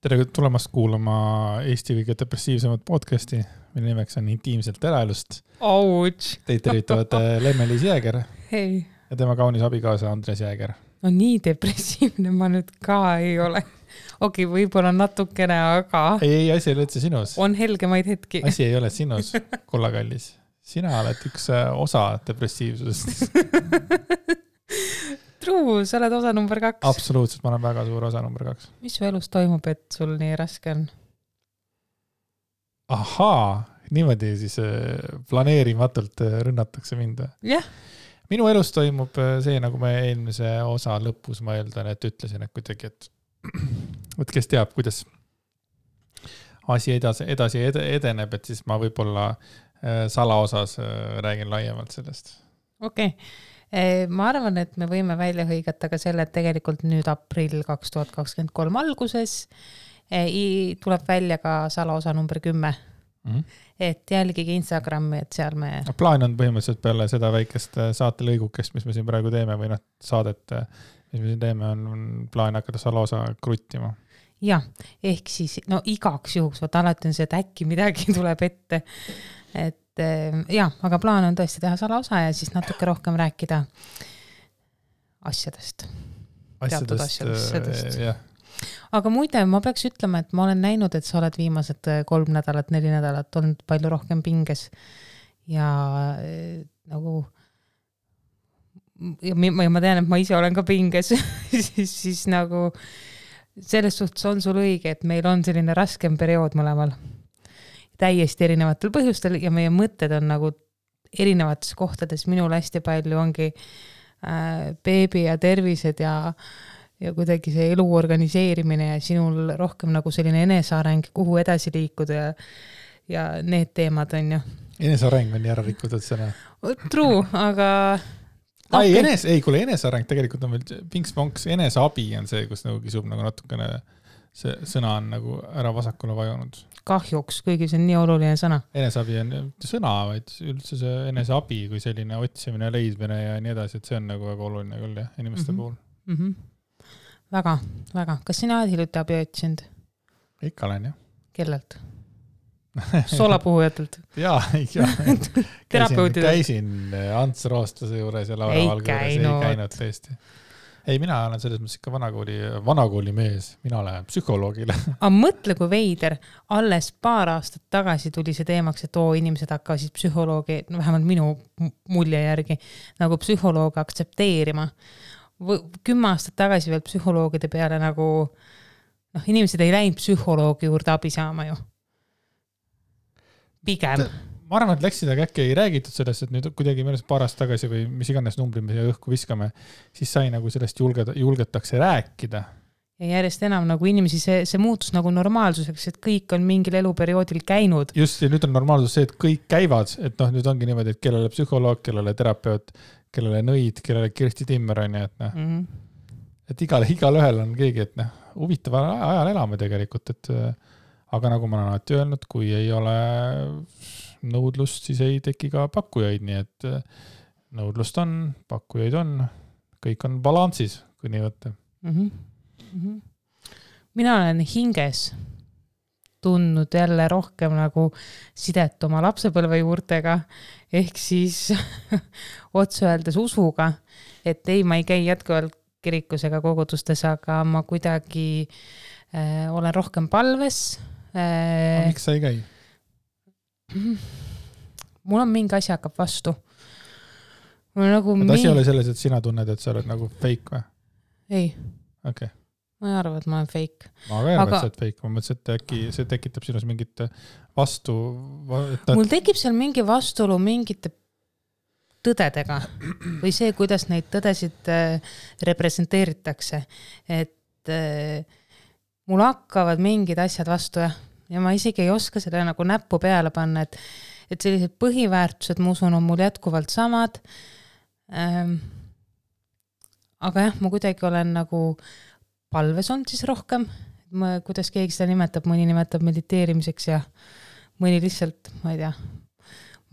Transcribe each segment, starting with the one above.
tere tulemast kuulama Eesti kõige depressiivsemat podcast'i, mille nimeks on Intiimselt eraelust. Teid tervitavad äh, Lemme-Liis Jääger hei, ja tema kaunis abikaasa Andres Jääger. no nii depressiivne ma nüüd ka ei ole. okei okay,, võib-olla natukene, aga ei, ei, asi ei ole üldse sinus. on helgemaid hetki. asi ei ole sinus, kulla kallis. sina oled üks äh, osa depressiivsusest True, sa oled osa number kaks. absoluutselt, ma olen väga suur osa number kaks. mis su elus toimub, et sul nii raske on? ahaa, niimoodi siis äh, planeerimatult äh, rünnatakse mind või? jah, minu elus toimub äh, see, nagu ma eelmise osa lõpus, ma eeldan, et ütlesin, et kuidagi, et vot kes teab, kuidas asi edasi, edasi ed edeneb, et siis ma võib-olla salaosas räägin laiemalt sellest. okei okay. Ma arvan, et me võime välja hõigata ka selle, et tegelikult nüüd aprill kaks tuhat kakskümmend kolm alguses eh, tuleb välja ka salaosa number kümme Mm -hmm. et jälgige Instagrami, et seal me, plaan on põhimõtteliselt peale seda väikest äh, saatelõigukest, mis me siin praegu teeme või noh, saadet, mis me siin teeme, on plaan hakata salaosa kruttima. jah, ehk siis no igaks juhuks, vot alati on see, et äkki midagi tuleb ette. et eh, jah, aga plaan on tõesti teha salaosa ja siis natuke rohkem rääkida asjadest. Teatud asjadest, aga muide, ma peaks ütlema, et ma olen näinud, et sa oled viimased eh, kolm nädalat, neli nädalat olnud palju rohkem pinges ja eh, nagu ja mi- ja ma tean, et ma ise olen ka pinges siis, siis nagu selles suhtes on sul õige, et meil on selline raskem periood mõlemal. Täiesti erinevatel põhjustel ja meie mõtted on nagu erinevates kohtades, minul hästi palju ongi äh, beebi ja tervised ja ja kuidagi see elu organiseerimine ja sinul rohkem nagu selline eneseareng, kuhu edasi liikuda ja ja need teemad on ju. eneseareng on nii ära rikutud sõna. True, aga ei, Okei. enes, ei kuule, eneseareng tegelikult on veel pinks-ponks, eneseabi on see, kus nagu kisub nagu natukene, see sõna on nagu ära vasakule vajunud. kahjuks, kuigi see on nii oluline sõna. eneseabi on mitte sõna, vaid üldse see eneseabi kui selline otsimine, leidmine ja nii edasi, et see on nagu väga oluline küll jah, inimeste mm. -hmm. mm. -hmm. väga, väga. kas sina oled hiljuti abi otsinud? puhul. ikka olen jah. kellelt? soolapuhujatelt? ja, ja. käisin, käisin Ants Roostlase juures ja Laura Valge juures, ei käinud tõesti. Ei, mina olen selles mõttes ikka vanakooli, vanakooli mees, mina lähen psühholoogile aga mõtle, kui veider, alles paar aastat tagasi tuli see teemaks, et oo, inimesed hakkasid psühholoogi, no vähemalt minu mulje järgi, nagu psühholooge aktsepteerima. kümme aastat tagasi veel psühholoogide peale nagu noh, inimesed ei läinud psühholoogi juurde abi saama ju. pigem ma arvan, et läksid, aga äkki ei räägitud sellest, et nüüd kuidagi minu arust paar aastat tagasi või mis iganes numbrid me siia õhku viskame, siis sai nagu sellest julgeda, julgetakse rääkida. ja järjest enam nagu inimesi, see, see muutus nagu normaalsuseks, et kõik on mingil eluperioodil käinud. just, ja nüüd on normaalsus see, et kõik käivad, et noh, nüüd ongi niimoodi, et kellele psühholoog, kellele terapeut, kellele nõid, kellele Kirsti Timmer on ju, et noh, Mm -hmm. et igale, igalühel on keegi, et noh, huvitaval ajal elame tegelikult, et aga nagu ma olen alati öelnud, kui ei ole nõudlust, siis ei teki ka pakkujaid, nii et äh, nõudlust on, pakkujaid on, kõik on balansis, kui nii võtta. mm. -hmm. Mm -hmm. mina olen hinges tundnud jälle rohkem nagu sidet oma lapsepõlve juurtega ehk siis otse öeldes usuga, et ei, ma ei käi jätkuvalt kirikus ega kogudustes, aga ma kuidagi äh, olen rohkem palves äh, miks sa ei käi? Mul on mingi asi hakkab vastu. mul on nagu et asi ei ole selles, et sina tunned, et sa oled nagu fake või? ei, okei okay. ma ei arva, et ma olen fake. ma ka ei arva Aga- et sa oled fake, ma mõtlesin, et äkki see tekitab sinus mingit vastu, et noh, mul tekib seal mingi vastuolu mingite tõdedega või see, kuidas neid tõdesid äh, representeeritakse, et äh, mul hakkavad mingid asjad vastu jah, ja ma isegi ei oska selle nagu näppu peale panna, et, et sellised põhiväärtused, ma usun, on mul jätkuvalt samad. Ähm, aga jah, ma kuidagi olen nagu palves olnud siis rohkem, kuidas keegi seda nimetab, mõni nimetab mediteerimiseks ja mõni lihtsalt, ma ei tea,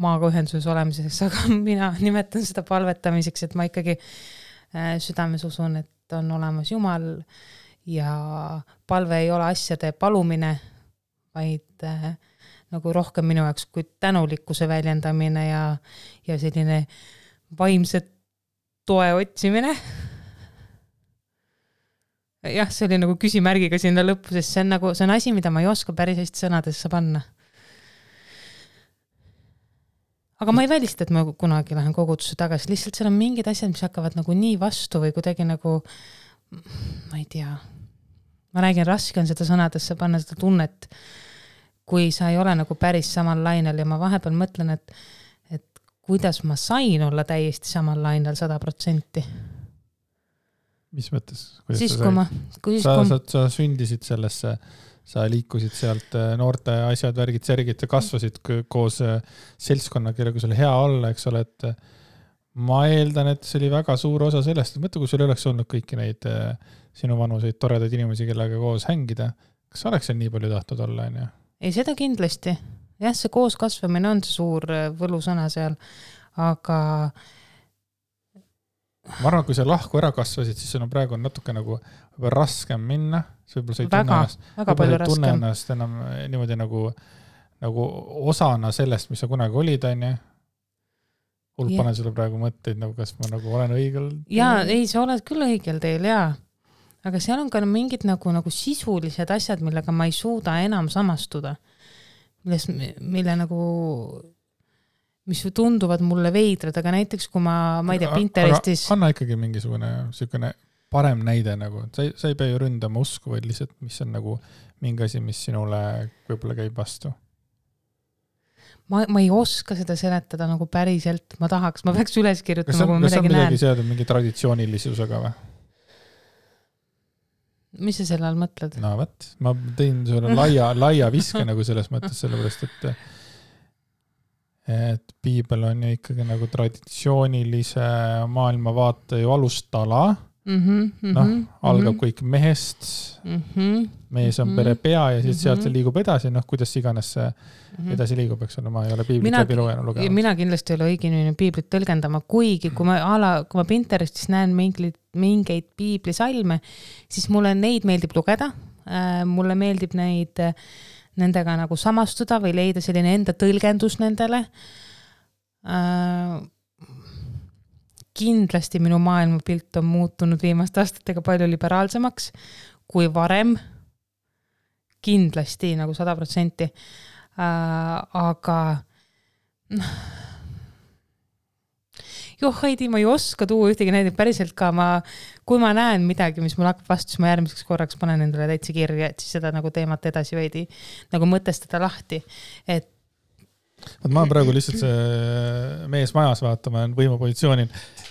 maaga ühenduses olemiseks, aga mina nimetan seda palvetamiseks, et ma ikkagi äh, südames usun, et on olemas Jumal ja palve ei ole asjade palumine, vaid äh, nagu rohkem minu jaoks kui tänulikkuse väljendamine ja, ja selline vaimse toe otsimine. jah, see oli nagu küsimärgiga sinna lõppu, sest see on nagu, see on asi, mida ma ei oska päris hästi sõnadesse panna. aga ma ei välista, et ma kunagi lähen kogudusse tagasi, lihtsalt seal on mingid asjad, mis hakkavad nagu nii vastu või kuidagi nagu, ma ei tea. ma räägin, raske on seda sõnadesse panna, seda tunnet kui sa ei ole nagu päris samal lainel ja ma vahepeal mõtlen, et, et kuidas ma sain olla täiesti samal lainel sada protsenti. mis mõttes? siis, kui ma, kui sa, sa, sa sündisid sellesse, sa liikusid sealt äh, noorte asjad, värgid, särgid ja kasvasid koos äh, seltskonnaga, kellega sul hea olla, eks ole, et äh, ma eeldan, et see oli väga suur osa sellest, et mõtle, kui sul ei oleks olnud kõiki neid sinu vanuseid toredaid inimesi, kellega koos hängida, kas sa oleks seal nii palju tahtnud olla, onju? Ei, seda kindlasti. jah, see kooskasvamine on see suur äh, võlusõna seal, aga. ma arvan, kui sa lahku ära kasvasid, siis sul on praegu on natuke nagu võib-olla raskem minna, siis võib-olla sa ei tunne ennast, võib-olla ei tunne ennast enam äh, niimoodi nagu, nagu osana sellest, mis sa kunagi olid, onju hull panen sulle praegu mõtteid nagu, kas ma nagu olen õigel. jaa, ei, sa oled küll õigel teel jaa aga seal on ka mingid nagu, nagu sisulised asjad, millega ma ei suuda enam samastuda. milles, mille nagu, mis tunduvad mulle veidrad, aga näiteks kui ma, ma ei tea, Pinterestis. anna ikkagi mingisugune siukene parem näide nagu, sa ei, sa ei pea ju ründama usku, vaid lihtsalt, mis on nagu mingi asi, mis sinule võib-olla käib vastu ma, ma ei oska seda seletada nagu päriselt, ma tahaks, ma peaks üles kirjutama, kui ma midagi näen. mingi traditsioonilisusega või? Mis sa selle all mõtled? no vot, ma tõin sulle laia, laia viske nagu selles mõttes, sellepärast et et piibel on ju ikkagi nagu traditsioonilise maailmavaate ju alustala mm -hmm,. noh mm -hmm., algab mhm. kõik mehest mm. -hmm, mees on mm -hmm, pere pea ja siis mm -hmm. sealt see liigub edasi, noh, kuidas iganes see mm -hmm. edasi liigub, eks ole, ma ei ole piiblit läbi lugenud. mina kindlasti ei ole õige inimene piiblit tõlgendama, kuigi kui ma a la, kui ma Pinterestis näen mingeid, mingeid piiblisalme, siis mulle neid meeldib lugeda äh,. mulle meeldib neid, nendega nagu samastuda või leida selline enda tõlgendus nendele äh, kindlasti minu maailmapilt on muutunud viimaste aastatega palju liberaalsemaks kui varem. kindlasti nagu sada protsenti. Äh, aga noh joh, Heidi, ma ei oska tuua ühtegi näidet, päriselt ka ma, kui ma näen midagi, mis mul hakkab vastu, siis ma järgmiseks korraks panen endale täitsa kirja, et siis seda nagu teemat edasi veidi nagu mõtestada lahti, et vot ma olen praegu lihtsalt see mees majas, vaata, ma olen võimupositsioonil.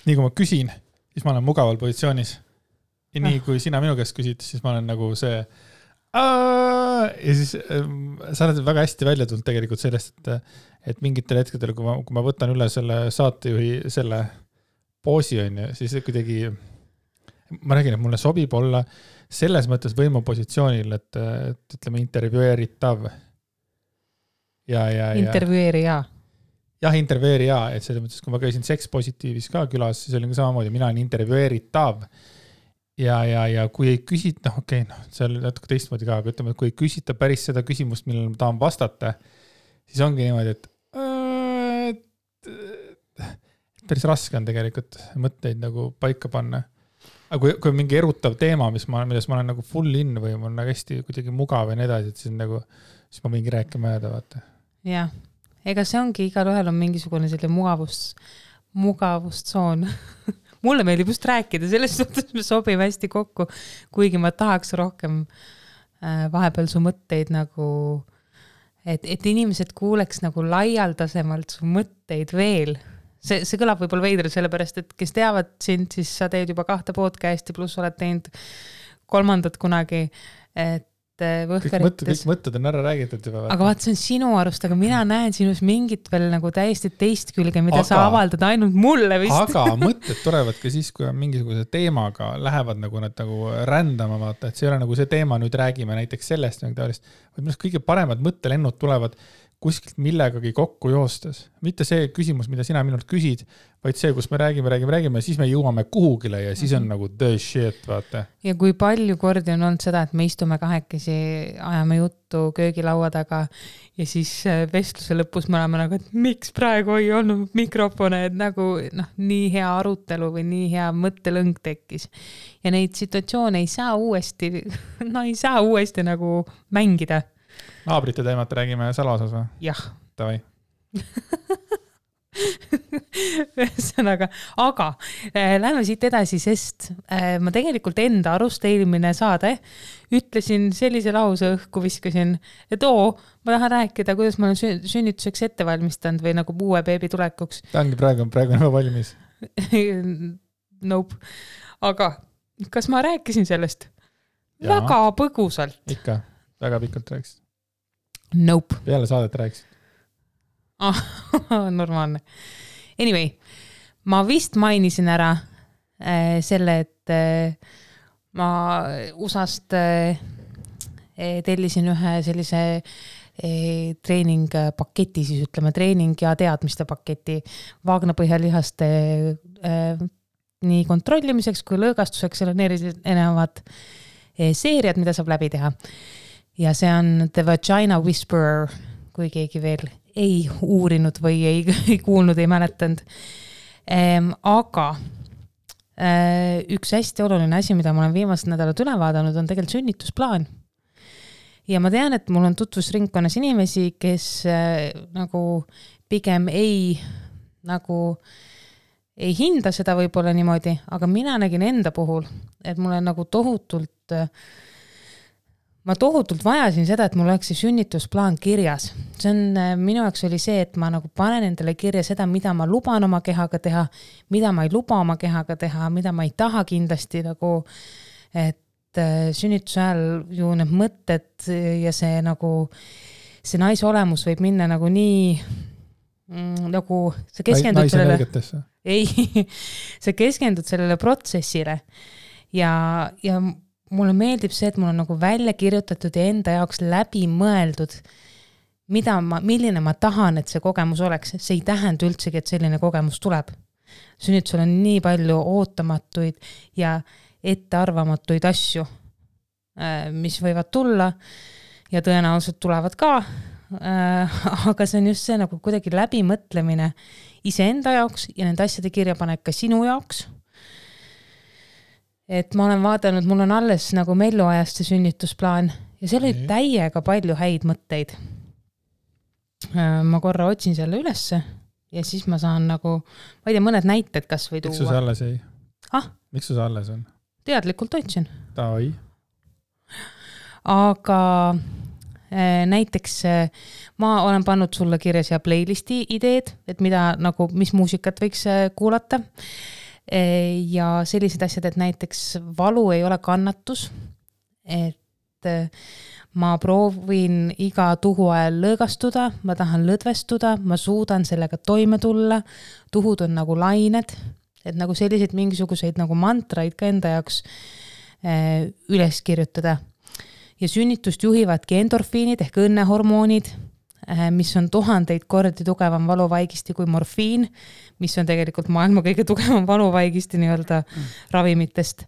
nii kui ma küsin, siis ma olen mugaval positsioonis. ja nii kui sina minu käest küsid, siis ma olen nagu see. ja siis ähm, sa oled väga hästi välja tulnud tegelikult sellest, et, et mingitel hetkedel, kui ma, kui ma võtan üle selle saatejuhi selle poosi, onju, siis kuidagi. ma räägin, et mulle sobib olla selles mõttes võimupositsioonil, et, et ütleme intervjueeritav ja, ja, ja. intervjueerija. jah, intervjueerija, et selles mõttes, kui ma käisin Seks Positiivis ka külas, siis oli ka samamoodi, mina olen intervjueeritav. ja, ja, ja kui ei küsita, noh, okei okay,, noh, see oli natuke teistmoodi ka, aga ütleme, et kui ei küsita päris seda küsimust, millele ma tahan vastata, siis ongi niimoodi, et, et päris raske on tegelikult mõtteid nagu paika panna aga kui, kui on mingi erutav teema, mis ma, milles ma olen nagu full in või mul on nagu hästi kuidagi mugav ja nii edasi, et siis nagu, siis ma võingi rääkima jääda, vaata jah, ega see ongi, igalühel on mingisugune selline mugavus, mugavustsoon mulle meeldib just rääkida, selles suhtes me sobime hästi kokku, kuigi ma tahaks rohkem äh, vahepeal su mõtteid nagu, et, et inimesed kuuleks nagu laialdasemalt su mõtteid veel. see, see kõlab võib-olla veidralt, sellepärast et kes teavad sind, siis sa teed juba kahte podcast'i, pluss oled teinud kolmandat kunagi, et. Kõik mõtted, kõik mõtted on ära räägitud juba. aga vaat see on sinu arust, aga mina näen sinus mingit veel nagu täiesti teist külge, mida aga, sa avaldad ainult mulle vist. aga mõtted tulevad ka siis, kui on mingisuguse teemaga, lähevad nagu nad nagu rändama, vaata, et see ei ole nagu see teema, nüüd räägime näiteks sellest või midagi taolist. vaid minu arust kõige paremad mõttelennud tulevad, kuskilt millegagi kokku joostes, mitte see küsimus, mida sina minult küsid, vaid see, kus me räägime, räägime, räägime, siis me jõuame kuhugile ja siis on mm -hmm. nagu the shit, vaata. ja kui palju kordi on olnud seda, et me istume kahekesi, ajame juttu köögilaua taga ja siis äh, vestluse lõpus me oleme nagu, et miks praegu ei olnud mikrofone, et nagu noh, nii hea arutelu või nii hea mõttelõng tekkis. ja neid situatsioone ei saa uuesti, no ei saa uuesti nagu mängida naabrite teemat räägime salaosas või? jah. Davai ühesõnaga, aga äh, lähme siit edasi, sest äh, ma tegelikult enda arust eelmine saade ütlesin sellise lause õhku viskasin, et oo, ma tahan rääkida, kuidas ma olen sünnituseks ette valmistanud või nagu uue beebi tulekuks. ta ongi praegu, praegu on juba valmis Nope, aga kas ma rääkisin sellest? väga põgusalt. ikka, väga pikalt rääkisid Nope. peale saadet rääkisid ah, normaalne. Anyway, ma vist mainisin ära äh, selle, et äh, ma USA-st äh, tellisin ühe sellise äh, treeningpaketi, siis ütleme treening ja teadmiste paketi vaagnapõhjalihaste äh, nii kontrollimiseks kui lõõgastuseks, seal on erinevad äh, seeriad, mida saab läbi teha ja see on The Vagina Whisperer, kui keegi veel ei uurinud või ei, ei kuulnud, ei mäletanud ehm,. aga äh, üks hästi oluline asi, mida ma olen viimased nädalad üle vaadanud, on tegelikult sünnitusplaan. ja ma tean, et mul on tutvusringkonnas inimesi, kes äh, nagu pigem ei nagu ei hinda seda võib-olla niimoodi, aga mina nägin enda puhul, et mulle nagu tohutult äh, ma tohutult vajasin seda, et mul oleks see sünnitusplaan kirjas. see on, äh, minu jaoks oli see, et ma nagu panen endale kirja seda, mida ma luban oma kehaga teha, mida ma ei luba oma kehaga teha, mida ma ei taha kindlasti nagu, et äh, sünnituse ajal ju need mõtted ja see nagu, see naise olemus võib minna nagu nii mm, nagu sa keskendud sellele, ei sa keskendud sellele protsessile ja, ja mulle meeldib see, et mul on nagu välja kirjutatud ja enda jaoks läbi mõeldud, mida ma, milline ma tahan, et see kogemus oleks, see ei tähenda üldsegi, et selline kogemus tuleb. sünnitusel on nii palju ootamatuid ja ettearvamatuid asju, äh, mis võivad tulla ja tõenäoliselt tulevad ka. Äh, aga see on just see nagu kuidagi läbimõtlemine iseenda jaoks ja nende asjade kirjapanek ka sinu jaoks et ma olen vaadanud, mul on alles nagu Mellu ajast see sünnitusplaan ja seal oli täiega palju häid mõtteid. Äh, ma korra otsin selle ülesse ja siis ma saan nagu, ma ei tea, mõned näited kasvõi tuua. miks sul see alles jäi ah?? miks sul see alles on? teadlikult otsin. Davai. aga äh, näiteks äh, ma olen pannud sulle kirja siia playlist'i ideed, et mida nagu, mis muusikat võiks kuulata ja sellised asjad, et näiteks valu ei ole kannatus. et äh, ma proovin iga tuhu ajal lõõgastuda, ma tahan lõdvestuda, ma suudan sellega toime tulla. tuhud on nagu lained, et nagu selliseid mingisuguseid nagu mantraid ka enda jaoks äh, üles kirjutada. ja sünnitust juhivadki endorfiinid ehk õnnehormoonid mis on tuhandeid kordi tugevam valuvaigisti kui morfiin, mis on tegelikult maailma kõige tugevam valuvaigisti nii-öelda mm. ravimitest.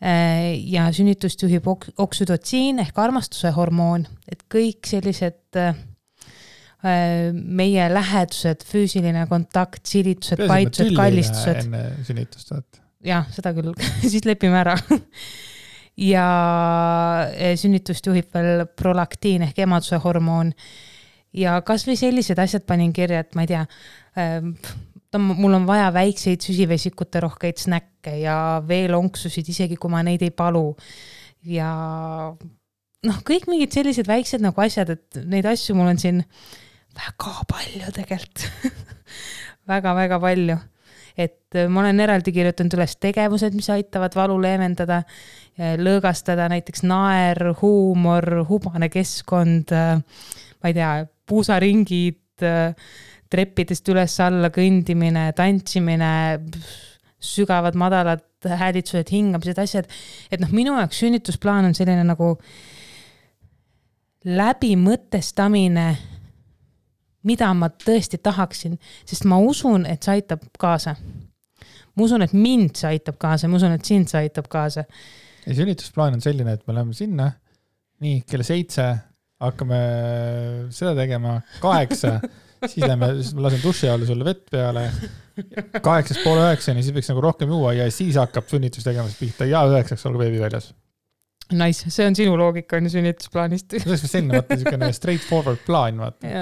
Äh, ja sünnitust juhib oks-, oksüdotsiin ehk armastuse hormoon, et kõik sellised äh, meie lähedused, füüsiline kontakt, silitused, paitsed, kallistused. enne sünnitust, vaata. jah, seda küll siis lepime ära ja sünnitust juhib veel prolaktiin ehk emaduse hormoon ja kasvõi sellised asjad panin kirja, et ma ei tea äh,, mul on vaja väikseid süsivesikute rohkeid snäkke ja veelonksusid, isegi kui ma neid ei palu. ja noh, kõik mingid sellised väiksed nagu asjad, et neid asju mul on siin väga palju tegelikult väga-väga palju. et ma olen eraldi kirjutanud üles tegevused, mis aitavad valu leevendada, lõõgastada, näiteks naer, huumor, hubane keskkond, ma ei tea puusaringid, treppidest üles-alla kõndimine, tantsimine, sügavad, madalad häälitsused, hingamised, asjad. et noh, minu jaoks sünnitusplaan on selline nagu läbimõtestamine mida ma tõesti tahaksin, sest ma usun, et see aitab kaasa. ma usun, et mind see aitab kaasa, ma usun, et sind see aitab kaasa. ja sünnitusplaan on selline, et me läheme sinna, nii kell seitse hakkame seda tegema, kaheksa, siis lähme, siis ma lasen duši all sulle vett peale. kaheksast poole üheksani, siis võiks nagu rohkem juua ja siis hakkab sünnitus tegemas pihta ja üheksaks olgu beebi väljas. Nice, see on sinu loogika on ju sünnitusplaanist. see oleks selline, vaata niisugune straight forward plaan, vaata.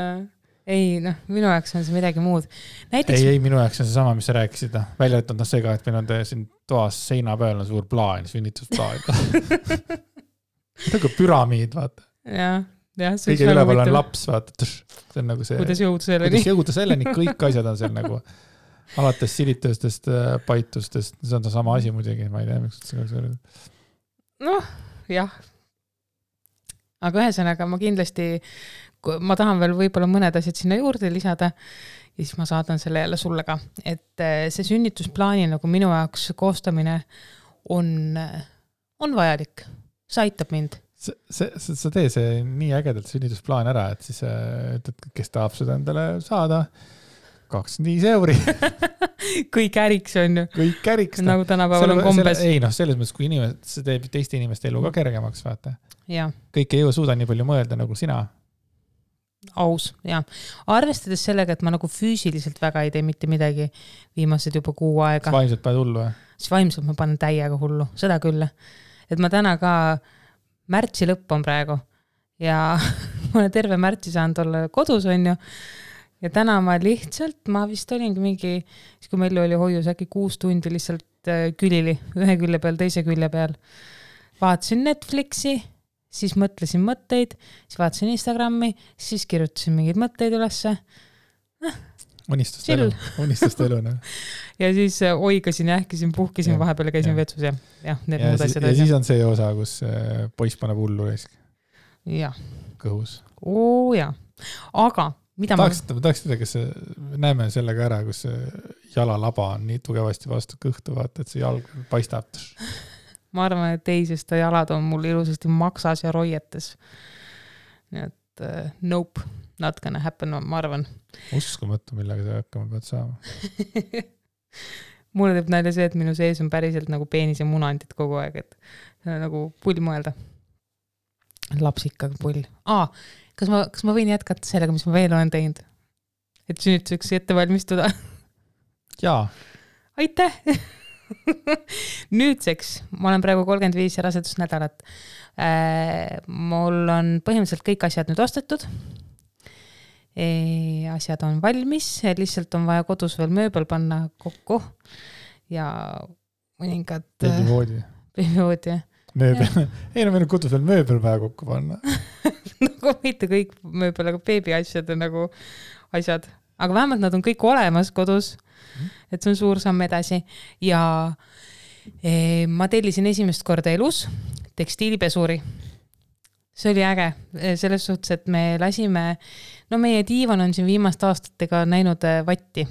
ei noh, minu jaoks on see midagi muud. Näiteks... ei, ei minu jaoks on seesama, mis sa rääkisid, noh, välja arvatud noh, see ka, et meil on siin toas seina peal on suur plaan, sünnitusplaan nagu püramiid, vaata. jah kõige üleval on laps, vaata, see on nagu see. kuidas jõuda selleni. kuidas jõuda selleni, kõik asjad on seal nagu, alates silitustest, äh, paitustest, see on seesama asi muidugi, ma ei tea, miks see on. noh, jah. aga ühesõnaga ma kindlasti, ma tahan veel võib-olla mõned asjad sinna juurde lisada ja siis ma saadan selle jälle sulle ka, et äh, see sünnitusplaani nagu minu jaoks koostamine on, äh, on vajalik, see aitab mind see, see, sa tee see nii ägedalt sünnitusplaan ära, et siis äh, ütled, kes tahab seda endale saada, kakskümmend viis euri kõik äriks on ju. kõik äriks. nagu tänapäeval on kombes. ei noh, selles mõttes, kui inimesed, see teeb teiste inimeste elu ka kergemaks, vaata. kõik ei jõua, suuda nii palju mõelda nagu sina aus, jah. arvestades sellega, et ma nagu füüsiliselt väga ei tee mitte midagi viimased juba kuu aega. siis vaimselt paned hullu või? siis vaimselt ma panen täiega hullu, seda küll. et ma täna ka äh, märtsi lõpp on praegu ja ma olen terve märtsi saanud olla kodus, onju. ja täna ma lihtsalt, ma vist olingi mingi, siis kui Mellu oli hoius, äkki kuus tundi lihtsalt äh, külili, ühe külje peal, teise külje peal. vaatasin Netflixi, siis mõtlesin mõtteid, siis vaatasin Instagrami, siis kirjutasin mingeid mõtteid ülesse eh, unistuste elu, unistuste elu, noh. ja siis äh, oigasin ähkisin, puhkisin ja, vahepeal käisin ja. vetsus ja, jah, need ja muud asjad. ja siis on see osa, kus äh, poiss paneb hullu raisk. jah. kõhus. oo jaa, aga mida tahaks ma. tahaks teada, kas näeme selle ka ära, kus jalalaba on nii tugevasti vastu kõhtu, vaata, et see jalg paistab. ma arvan, et ei, sest ta jalad on mul ilusasti maksas ja roietes. nii et nope not gonna happen, ma arvan. uskumatu, millega sa hakkama pead saama mulle teeb nalja see, et minu sees on päriselt nagu peenisemunandid kogu aeg, et nagu pull mõelda. lapsika pull. aa, kas ma, kas ma võin jätkata sellega, mis ma veel olen teinud? et sünnituseks ette valmistuda jaa. aitäh nüüdseks, ma olen praegu kolmkümmend viis rasedusnädalat äh,. mul on põhimõtteliselt kõik asjad nüüd ostetud asjad on valmis, lihtsalt on vaja kodus veel mööbel panna kokku ja mõningad. beebivoodi. beebivoodi, jah. mööbel, ei no meil on kodus veel mööbel vaja kokku panna nagu mitte kõik mööbel, aga beebiasjad on nagu asjad, aga vähemalt nad on kõik olemas kodus. Mhm. et see on suur samm edasi ja e, ma tellisin esimest korda elus tekstiilipesuri see oli äge, selles suhtes, et me lasime, no meie diivan on siin viimaste aastatega näinud äh, vatti.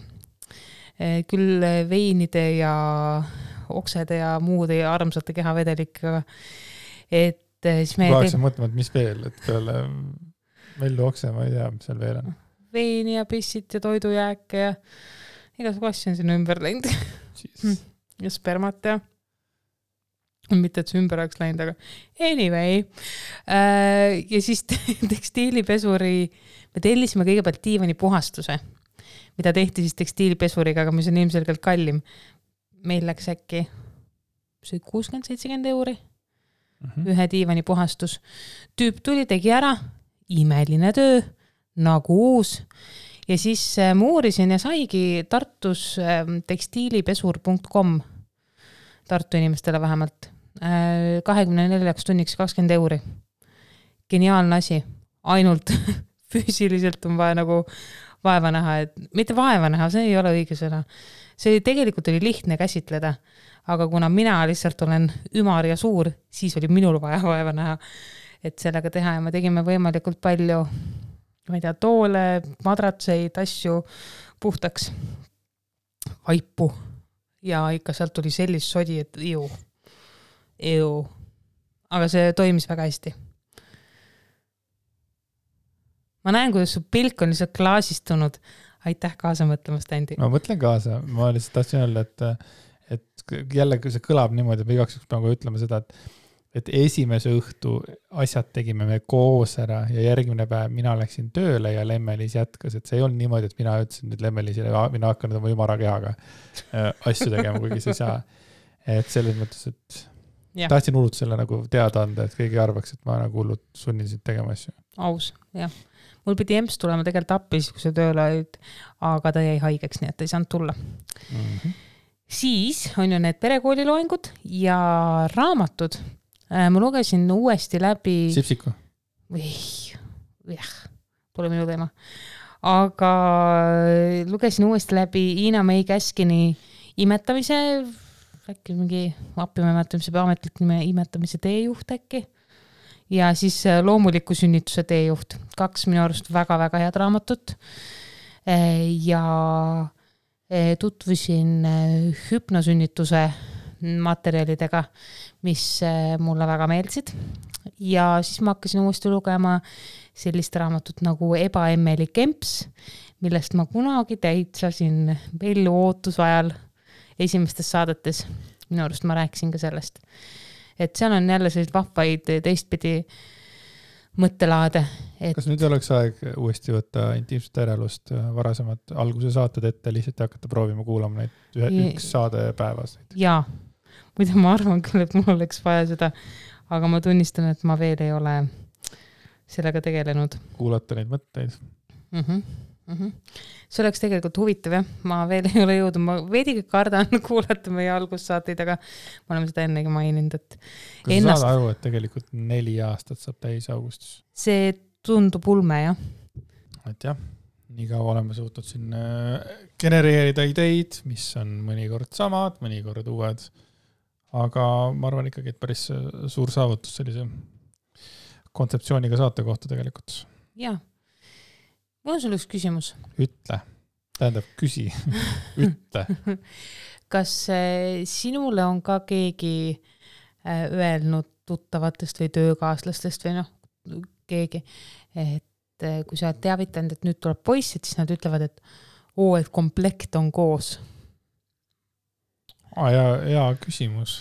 Äh, küll veinide ja oksede ja muude armsate kehavedelikega. et siis me. ma hakkasin mõtlema, et mis veel, et peale Vellu okse, ma ei tea, mis seal veel on. veini ja pissit ja toidujääke ja igasugu asju on sinna ümber läinud. ja spermat ja mitte, et see ümber oleks läinud, aga anyway äh,. ja siis tekstiilipesuri, me tellisime kõigepealt diivanipuhastuse, mida tehti siis tekstiilipesuriga, aga mis on ilmselgelt kallim. meil läks äkki, see oli kuuskümmend, seitsekümmend euri mm, -hmm. ühe diivanipuhastus. tüüp tuli, tegi ära, imeline töö, nagu uus ja siis äh, ma uurisin ja saigi Tartus äh, tekstiilipesur.com Tartu inimestele vähemalt Äh, kahekümne neljaks tunniks kakskümmend euri. geniaalne asi, ainult füüsiliselt on vaja nagu vaeva näha, et mitte vaeva näha, see ei ole õige sõna. see tegelikult oli lihtne käsitleda, aga kuna mina lihtsalt olen ümar ja suur, siis oli minul vaja vaeva näha, et sellega teha. Ja me tegime võimalikult palju, ma ei tea, toole, madratseid, asju puhtaks, vaipu. Ja ikka sealt tuli sellist sodi, et ju ju, aga see toimis väga hästi. ma näen, kuidas su pilk on lihtsalt klaasistunud. aitäh kaasa mõtlemast, Andi. ma mõtlen kaasa, ma lihtsalt tahtsin öelda, et, et jällegi see kõlab niimoodi, et ma igaks juhuks kohe ütlema seda, et et esimese õhtu asjad tegime me koos ära ja järgmine päev mina läksin tööle ja Lemmelis jätkas, et see ei olnud niimoodi, et mina ütlesin nüüd Lemmelisile, mina hakkan nüüd oma ümarakehaga äh, asju tegema, kuigi sa ei saa. et selles mõttes, et. Tahtsin hullult selle nagu teada anda, et keegi arvaks, et ma nagu hullult sunnin sind tegema asju. aus, jah. mul pidi EMS tulema tegelikult appi siis, kui sa tööl olid, aga ta jäi haigeks, nii et ei saanud tulla mm. -hmm. siis on ju need perekooli loengud ja raamatud Äh, ma lugesin uuesti läbi. Sipsiku? jah, pole minu teema. aga lugesin uuesti läbi Hiina-Mei Käskini imetamise, äkki mingi, appi ma ei mäleta, mis see ametlik nimi, imetamise teejuht äkki. ja siis äh, Loomuliku sünnituse teejuht, kaks minu arust väga-väga head raamatut. Äh, ja tutvusin hüpnosünnituse materjalidega, mis äh, mulle väga meeldisid. ja siis ma hakkasin uuesti lugema sellist raamatut nagu Ebaemmelik emps, millest ma kunagi täitsa siin Vellu ootuse ajal esimestes saadetes, minu arust ma rääkisin ka sellest. et seal on jälle selliseid vahvaid teistpidi mõttelaade et.... kas nüüd oleks aeg uuesti võtta intiimset ärealust varasemad alguse saated ette, lihtsalt hakata proovima kuulama neid ühe, üks saade päevas? jaa muidu ma arvan küll, et mul oleks vaja seda, aga ma tunnistan, et ma veel ei ole sellega tegelenud. kuulata neid mõtteid mm. -hmm. Mm -hmm. see oleks tegelikult huvitav jah, ma veel ei ole jõudnud, ma veidike kardan kuulata meie algussaateid, aga me oleme seda ennegi maininud, et. kas ennast... sa saad aru, et tegelikult neli aastat saab täis augustis? see tundub ulme jah. et jah, nii kaua oleme suutnud siin äh, genereerida ideid, mis on mõnikord samad, mõnikord uued aga ma arvan ikkagi, et päris äh, suur saavutus sellise kontseptsiooniga saate kohta tegelikult. jaa. Mul on sulle üks küsimus. ütle, tähendab, küsi ütle. kas äh, sinule on ka keegi äh, öelnud tuttavatest või töökaaslastest või noh, keegi, et kui sa oled teavitanud, et nüüd tuleb poiss, et siis nad ütlevad, et oo, et komplekt on koos aa, hea, hea küsimus.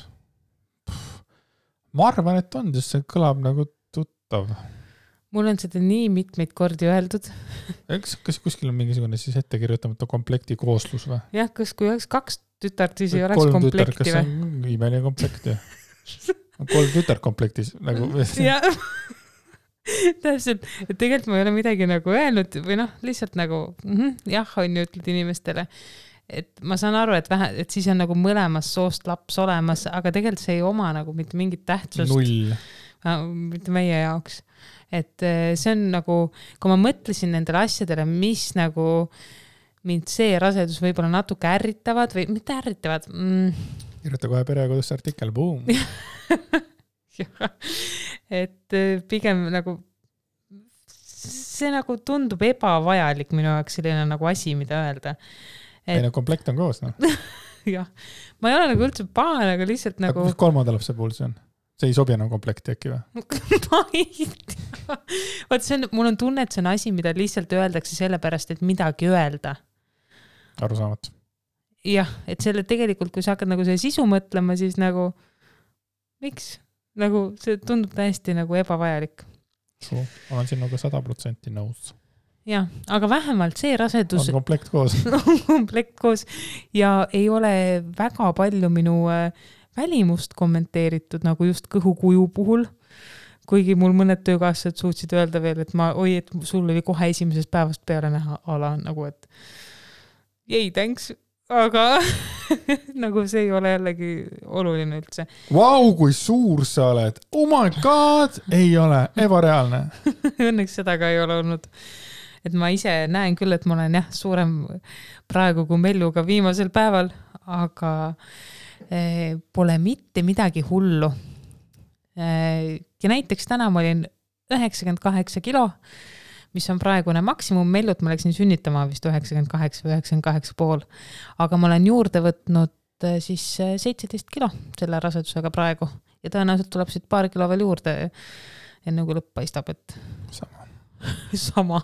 ma arvan, et on, sest see kõlab nagu tuttav. Mul on seda nii mitmeid kordi öeldud. kas, kas kuskil on mingisugune siis ette kirjutamata komplekti kooslus või? jah, kas, kui oleks kaks tütart, siis ei oleks komplekti või? imeline komplekt ju. kolm tütart komplektis nagu. täpselt, et tegelikult ma ei ole midagi nagu öelnud või noh, lihtsalt nagu mm -hmm, jah, on ju, ütled inimestele et ma saan aru, et vähe, et siis on nagu mõlemast soost laps olemas, aga tegelikult see ei oma nagu mitte mingit tähtsust. null. mitte meie jaoks. Et eh, see on nagu, kui ma mõtlesin nendele asjadele, mis nagu mind see rasedus võib-olla natuke ärritavad või mitte ärritavad mm.. kirjuta kohe perekodusse artikkel, buum et eh, pigem nagu see nagu tundub ebavajalik minu jaoks selline nagu asi, mida öelda. Et.... ei no komplekt on koos noh. Jah, ma ei ole nagu üldse pahane, aga lihtsalt nagu. kolmanda lapse puhul see on? See ei sobi enam komplekti äkki või ma ei tea. vot see on, mul on tunne, et see on asi, mida lihtsalt öeldakse sellepärast, et midagi öelda. arusaamatu. jah, et selle tegelikult, kui sa hakkad nagu selle sisu mõtlema, siis nagu miks, nagu see tundub täiesti nagu ebavajalik. olen sinuga sada protsenti nõus jah, aga vähemalt see rasedus. on komplekt koos on komplekt koos ja ei ole väga palju minu äh, välimust kommenteeritud nagu just kõhukuju puhul. kuigi mul mõned töökaaslased suutsid öelda veel, et ma, oi, et sul oli kohe esimesest päevast peale näha a la nagu, et ei, thanks, aga nagu see ei ole jällegi oluline üldse. Vau, kui suur sa oled, oh my god, ei ole, ebareaalne Õnneks seda ka ei ole olnud et ma ise näen küll, et ma olen jah, suurem praegu kui Melluga viimasel päeval, aga pole mitte midagi hullu eh,. ja näiteks täna ma olin üheksakümmend kaheksa kilo, mis on praegune maksimum, Mellut ma läksin sünnitama vist üheksakümmend kaheksa või üheksakümmend kaheksa pool. aga ma olen juurde võtnud eh, siis eh, seitseteist kilo selle rasedusega praegu ja tõenäoliselt tuleb siit paar kilo veel juurde, enne kui lõpp paistab, et. sama sama.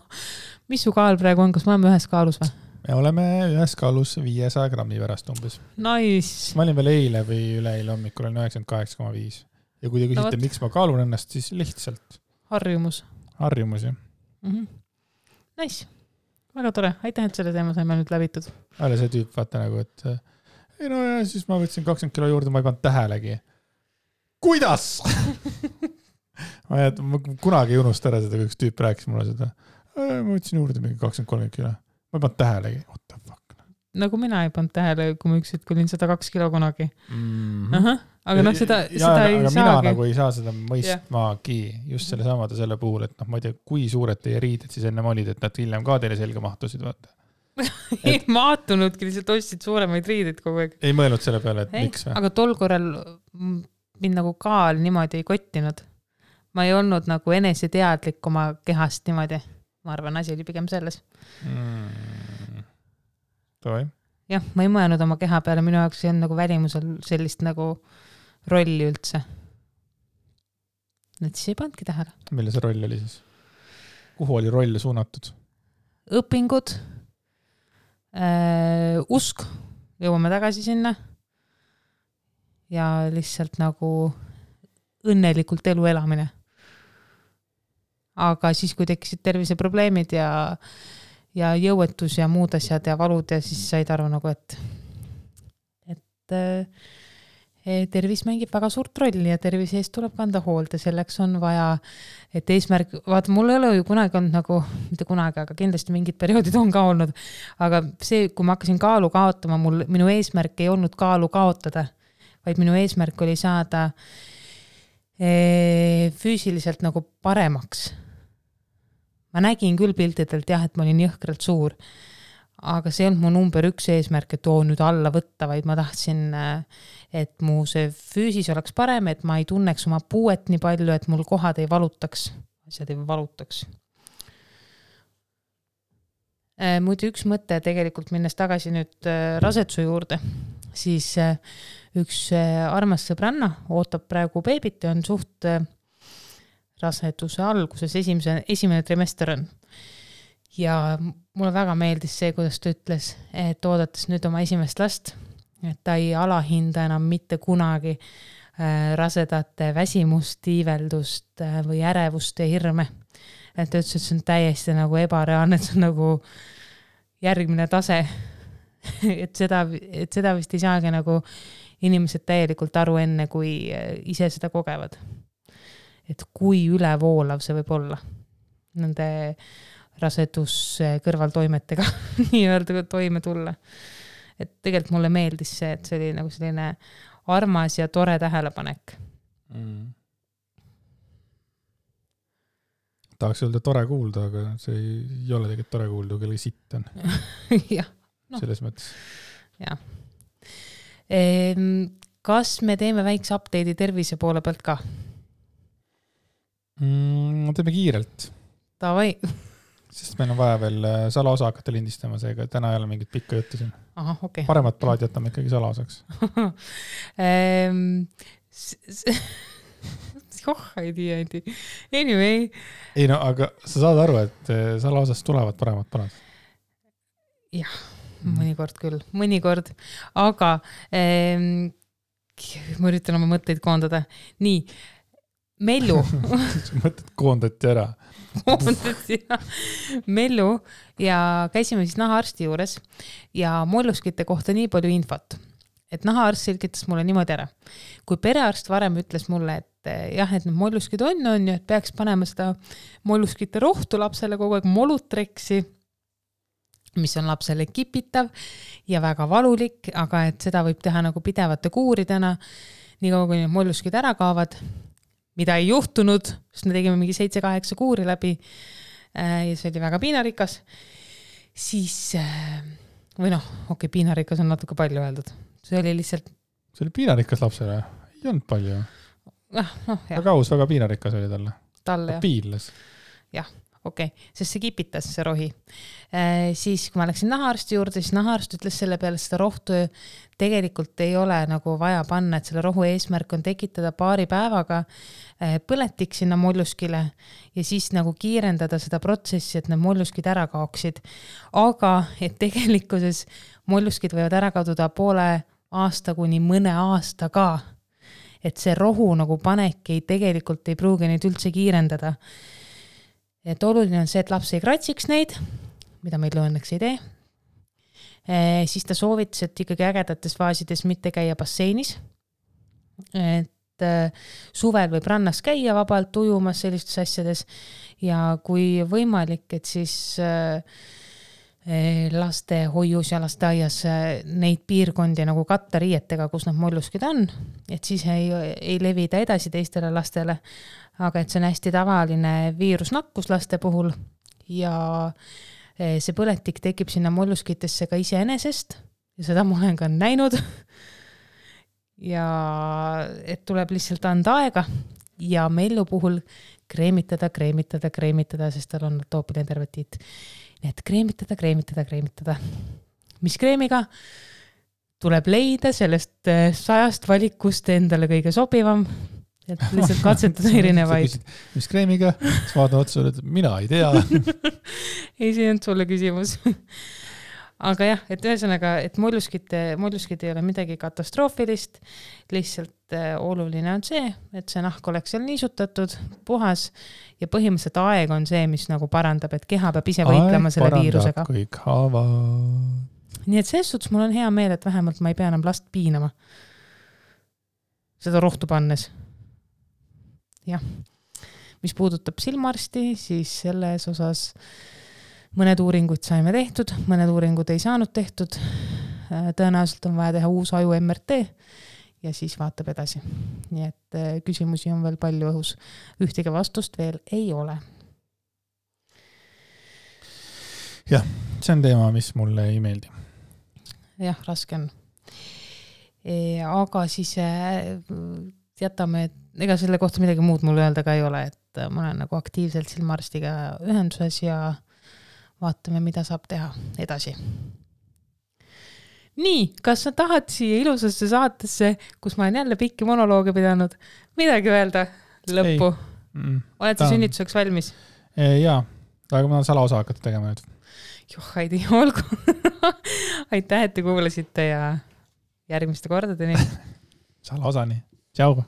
mis su kaal praegu on, kas me oleme ühes kaalus või? Me oleme ühes kaalus viiesaja grammi pärast umbes. Nice. ma olin veel eile või üleeile hommikul olin üheksakümmend kaheksa koma viis. ja kui te küsite no,, miks ma kaalun ennast, siis lihtsalt. harjumus. harjumus, jah mm. -hmm. Nice, väga tore, aitäh, et selle teema saime nüüd läbitud. jälle see tüüp, vaata nagu, et ei no ja siis ma võtsin kakskümmend kilo juurde, ma ei pannud tähelegi. kuidas ma ei, ma kunagi ei unusta ära seda, kui üks tüüp rääkis mulle seda. ma võtsin juurde mingi kakskümmend, kolmkümmend kilo ma ei pannud tähelegi, what the fuck. nagu mina ei pannud tähele, kui ma üks hetk olin sada kaks kilo kunagi mm. -hmm. aga noh, seda, seda ei aga saagi. mina nagu ei saa seda mõistmagi yeah. just selle samade selle puhul, et noh, ma ei tea, kui suured teie riided siis ennem olid, et nad hiljem ka teile selga mahtusid, vaata ei et... mahtunudki, lihtsalt ostsid suuremaid riideid kogu aeg. ei mõelnud selle peale, et ei, miks või? aga tol korral mind nagu kaal niimoodi ei kottinud. ma ei olnud nagu eneseteadlik oma kehast niimoodi ma arvan, asi oli pigem selles mm.. jah, ma ei mõelnud oma keha peale, minu jaoks ei olnud nagu välimusel sellist nagu rolli üldse. et siis ei pannudki tähele. milline see roll oli siis? kuhu oli roll suunatud? õpingud äh,, usk, jõuame tagasi sinna. ja lihtsalt nagu õnnelikult elu elamine aga siis, kui tekkisid terviseprobleemid ja, ja jõuetus ja muud asjad ja valud ja siis said aru nagu, et, et eh, tervis mängib väga suurt rolli ja tervise eest tuleb kanda hoolt ja selleks on vaja, et eesmärk, vaata, mul ei ole ju kunagi olnud nagu, mitte kunagi, aga kindlasti mingid perioodid on ka olnud, aga see, kui ma hakkasin kaalu kaotama, mul, minu eesmärk ei olnud kaalu kaotada, vaid minu eesmärk oli saada eh, füüsiliselt nagu paremaks ma nägin küll piltidelt jah, et ma olin jõhkralt suur, aga see ei olnud mu number üks eesmärk, et oo nüüd alla võtta, vaid ma tahtsin, et mu see füüsis oleks parem, et ma ei tunneks oma puuet nii palju, et mul kohad ei valutaks, asjad ei valutaks. Äh, muidu üks mõte tegelikult, minnes tagasi nüüd äh, raseduse juurde, siis äh, üks armas sõbranna ootab praegu beebit ja on suht raseduse alguses, esimese, esimene trimester on. ja mulle väga meeldis see, kuidas ta ütles, et oodates nüüd oma esimest last, et ta ei alahinda enam mitte kunagi äh, rasedate väsimust, iiveldust äh, või ärevust ja hirme. et ta ütles, et see on täiesti nagu ebareaalne, et see on nagu järgmine tase et seda, et seda vist ei saagi nagu inimesed täielikult aru enne, kui äh, ise seda kogevad et kui ülevoolav see võib olla nende raseduse kõrvaltoimetega nii-öelda toime tulla. et tegelikult mulle meeldis see, et see oli nagu selline armas ja tore tähelepanek mm.. tahaks öelda tore kuulda, aga see ei ole tegelikult tore kuulda, kui kellegi sitt on jah no.. selles mõttes. jah ehm,. kas me teeme väikse update'i tervise poole pealt ka? Mm,? teeme kiirelt. Davai. sest meil on vaja veel äh, salaosa hakata lindistama, seega täna ei ole mingit pikka juttu siin. ahah, okei okay.. paremad plaad jätame ikkagi salaosaks ehm, oh, ei tea, ei tea. Anyway. ei no aga sa saad aru, et äh, salaosast tulevad paremad palad? jah, mõnikord küll, mõnikord, aga ähm, ma üritan oma mõtteid koondada. nii Mellu mõtled, koondati ära? koondati jah, Mellu ja käisime siis nahaarsti juures ja molluskite kohta nii palju infot, et nahaarst selgitas mulle niimoodi ära. kui perearst varem ütles mulle, et eh, jah, et need molluskid on, on ju, et peaks panema seda molluskite rohtu lapsele kogu aeg, molutreksi, mis on lapsele kipitav ja väga valulik, aga et seda võib teha nagu pidevate kuuridena, niikaua kui need molluskid ära kaovad mida ei juhtunud, sest me tegime mingi seitse-kaheksa kuuri läbi. Äh, ja see oli väga piinarikas. siis äh, või noh, okei okay,, piinarikas on natuke palju öeldud, see oli lihtsalt. see oli piinarikas lapsele, ei olnud palju. ah, noh jah. väga aus, väga piinarikas oli talle. talle jah. piinles. jah, okei okay,, sest see kipitas, see rohi e,. siis, kui ma läksin nahaarsti juurde, siis nahaarst ütles selle peale, seda rohtu tegelikult ei ole nagu vaja panna, et selle rohu eesmärk on tekitada paari päevaga e, põletik sinna molluskile ja siis nagu kiirendada seda protsessi, et need molluskid ära kaoksid. aga et tegelikkuses molluskid võivad ära kaduda poole aasta kuni mõne aasta ka et see rohu nagu panek ei, tegelikult ei pruugi neid üldse kiirendada et oluline on see, et laps ei kratsiks neid, mida meil õnneks ei tee e,. siis ta soovitas, et ikkagi ägedates faasides mitte käia basseinis. et e, suvel võib rannas käia vabalt ujumas sellistes asjades ja kui võimalik, et siis e, lastehoius ja lasteaias neid piirkondi nagu katta riietega, kus need molluskid on, et siis ei, ei levi ta edasi teistele lastele aga et see on hästi tavaline viirusnakkus laste puhul ja eh, see põletik tekib sinna molluskitesse ka iseenesest ja seda ma olen ka näinud. ja et tuleb lihtsalt anda aega ja Mellu puhul kreemitada, kreemitada, kreemitada, sest tal on atoopiline dermatiit. Nii et kreemitada, kreemitada, kreemitada. mis kreemiga? tuleb leida sellest eh, sajast valikust endale kõige sobivam et lihtsalt katsetada erinevaid. mis kreemiga, siis vaatan otsa, et mina ei tea ei, see ei olnud sulle küsimus aga jah, et ühesõnaga, et molluskid, molluskid ei ole midagi katastroofilist, lihtsalt äh, oluline on see, et see nahk oleks seal niisutatud, puhas ja põhimõtteliselt aeg on see, mis nagu parandab, et keha peab ise võitlema aeg selle viirusega. kõik haavad. nii et selles suhtes mul on hea meel, et vähemalt ma ei pea enam last piinama. seda rohtu pannes jah, mis puudutab silmaarsti, siis selles osas mõned uuringud saime tehtud, mõned uuringud ei saanud tehtud. Äh, tõenäoliselt on vaja teha uus aju MRT ja siis vaatab edasi. nii et äh, küsimusi on veel palju õhus, ühtegi vastust veel ei ole. jah, see on teema, mis mulle ei meeldi. jah, raske on. E, aga siis äh, jätame, et ega selle kohta midagi muud mul öelda ka ei ole, et äh, ma olen nagu aktiivselt silmaarstiga ühenduses ja vaatame, mida saab teha edasi. Nii, kas sa tahad siia ilusasse saatesse, kus ma olen jälle pikki monolooge pidanud, midagi öelda? Lõppu? Mm, oled sa sünnituseks valmis? jaa, aga ma tahan salaosa hakata tegema nüüd. joh, Heidi, olgu. Aitäh, et te kuulasite ja järgmiste kordadeni. Salaosani, tšau